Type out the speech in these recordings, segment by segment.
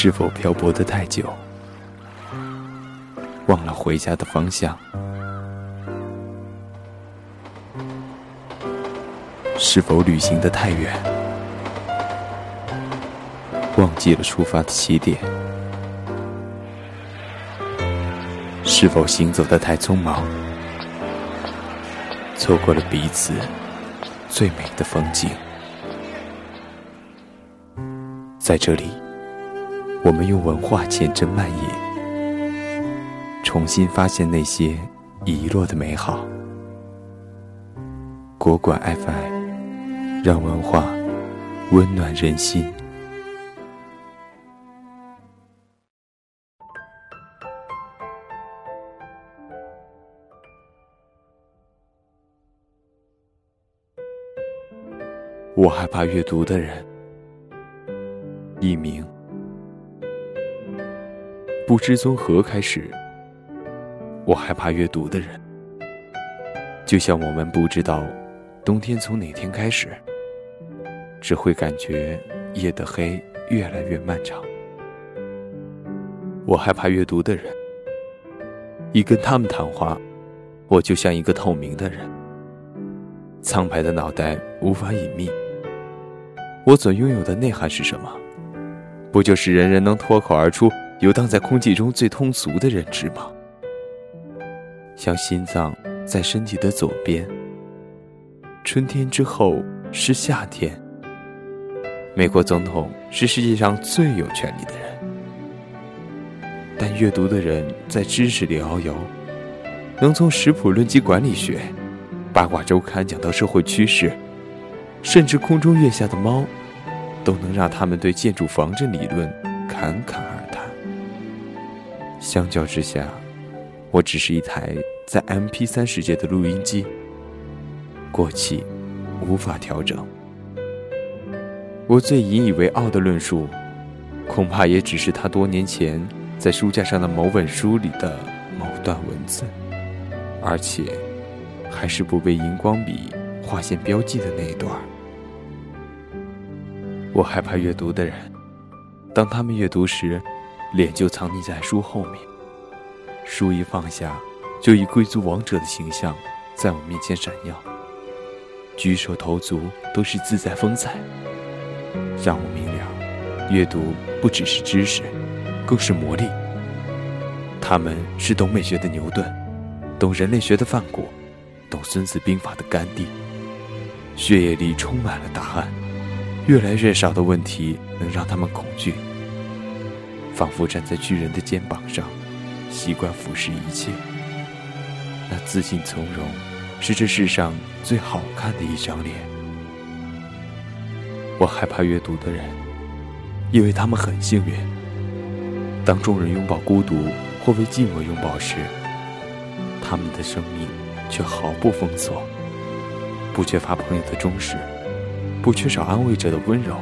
是否漂泊的太久，忘了回家的方向？是否旅行的太远，忘记了出发的起点？是否行走的太匆忙，错过了彼此最美的风景？在这里，我们用文化千真万叶，重新发现那些遗落的美好。国馆 FM，让文化温暖人心。我害怕阅读的人。一名，不知从何开始，我害怕阅读的人，就像我们不知道冬天从哪天开始，只会感觉夜的黑越来越漫长。我害怕阅读的人，一跟他们谈话，我就像一个透明的人，苍白的脑袋无法隐秘。我所拥有的内涵是什么？不就是人人能脱口而出、游荡在空气中最通俗的认知吗？像心脏在身体的左边。春天之后是夏天。美国总统是世界上最有权力的人，但阅读的人在知识里遨游，能从食谱论及管理学，八卦周刊讲到社会趋势，甚至空中月下的猫。都能让他们对建筑防震理论侃侃而谈。相较之下，我只是一台在 MP3 世界的录音机，过气，无法调整。我最引以为傲的论述，恐怕也只是他多年前在书架上的某本书里的某段文字，而且还是不被荧光笔划线标记的那一段。我害怕阅读的人，当他们阅读时，脸就藏匿在书后面。书一放下，就以贵族王者的形象在我面前闪耀，举手投足都是自在风采，让我明了，阅读不只是知识，更是魔力。他们是懂美学的牛顿，懂人类学的范古，懂孙子兵法的甘地，血液里充满了答案。越来越少的问题能让他们恐惧，仿佛站在巨人的肩膀上，习惯俯视一切。那自信从容，是这世上最好看的一张脸。我害怕阅读的人，因为他们很幸运。当众人拥抱孤独或为寂寞拥抱时，他们的生命却毫不封锁，不缺乏朋友的忠实。不缺少安慰者的温柔，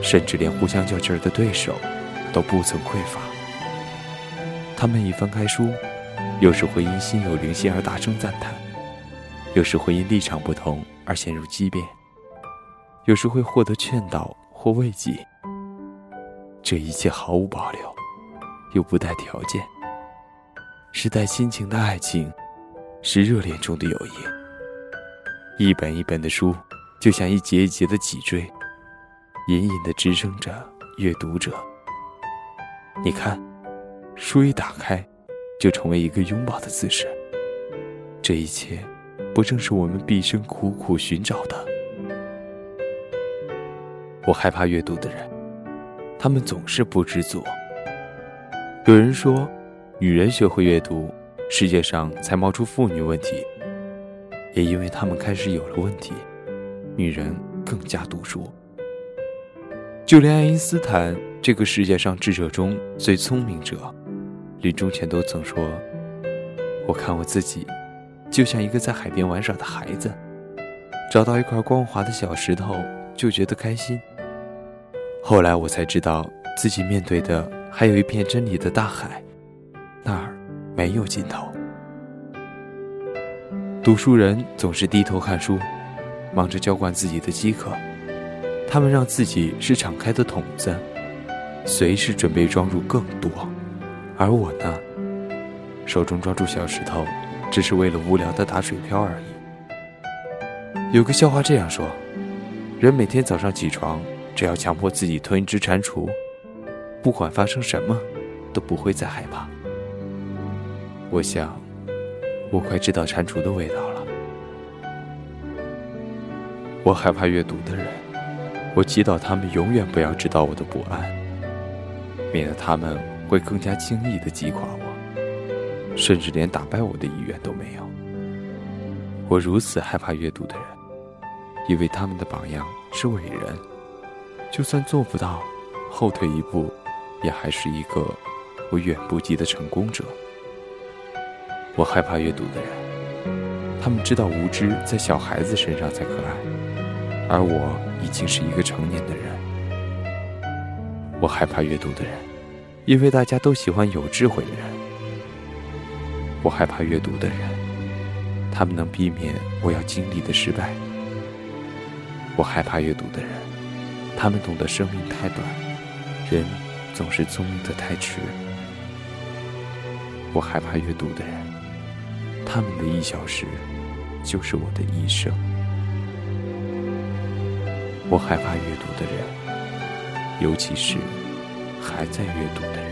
甚至连互相较劲儿的对手都不曾匮乏。他们一翻开书，有时会因心有灵犀而大声赞叹，有时会因立场不同而陷入激辩，有时会获得劝导或慰藉。这一切毫无保留，又不带条件，是带亲情的爱情，是热恋中的友谊。一本一本的书。就像一节一节的脊椎，隐隐的支撑着阅读者。你看，书一打开，就成为一个拥抱的姿势。这一切，不正是我们毕生苦苦寻找的？我害怕阅读的人，他们总是不知足。有人说，女人学会阅读，世界上才冒出妇女问题。也因为他们开始有了问题。女人更加读书，就连爱因斯坦这个世界上智者中最聪明者，临终前都曾说：“我看我自己，就像一个在海边玩耍的孩子，找到一块光滑的小石头就觉得开心。”后来我才知道自己面对的还有一片真理的大海，那儿没有尽头。读书人总是低头看书。忙着浇灌自己的饥渴，他们让自己是敞开的桶子，随时准备装入更多，而我呢，手中抓住小石头，只是为了无聊的打水漂而已。有个笑话这样说：人每天早上起床，只要强迫自己吞一只蟾蜍，不管发生什么，都不会再害怕。我想，我快知道蟾蜍的味道了。我害怕阅读的人，我祈祷他们永远不要知道我的不安，免得他们会更加轻易地击垮我，甚至连打败我的意愿都没有。我如此害怕阅读的人，因为他们的榜样是伟人，就算做不到，后退一步，也还是一个我远不及的成功者。我害怕阅读的人，他们知道无知在小孩子身上才可爱。而我已经是一个成年的人。我害怕阅读的人，因为大家都喜欢有智慧的人。我害怕阅读的人，他们能避免我要经历的失败。我害怕阅读的人，他们懂得生命太短，人总是聪明的太迟。我害怕阅读的人，他们的一小时就是我的一生。我害怕阅读的人，尤其是还在阅读的。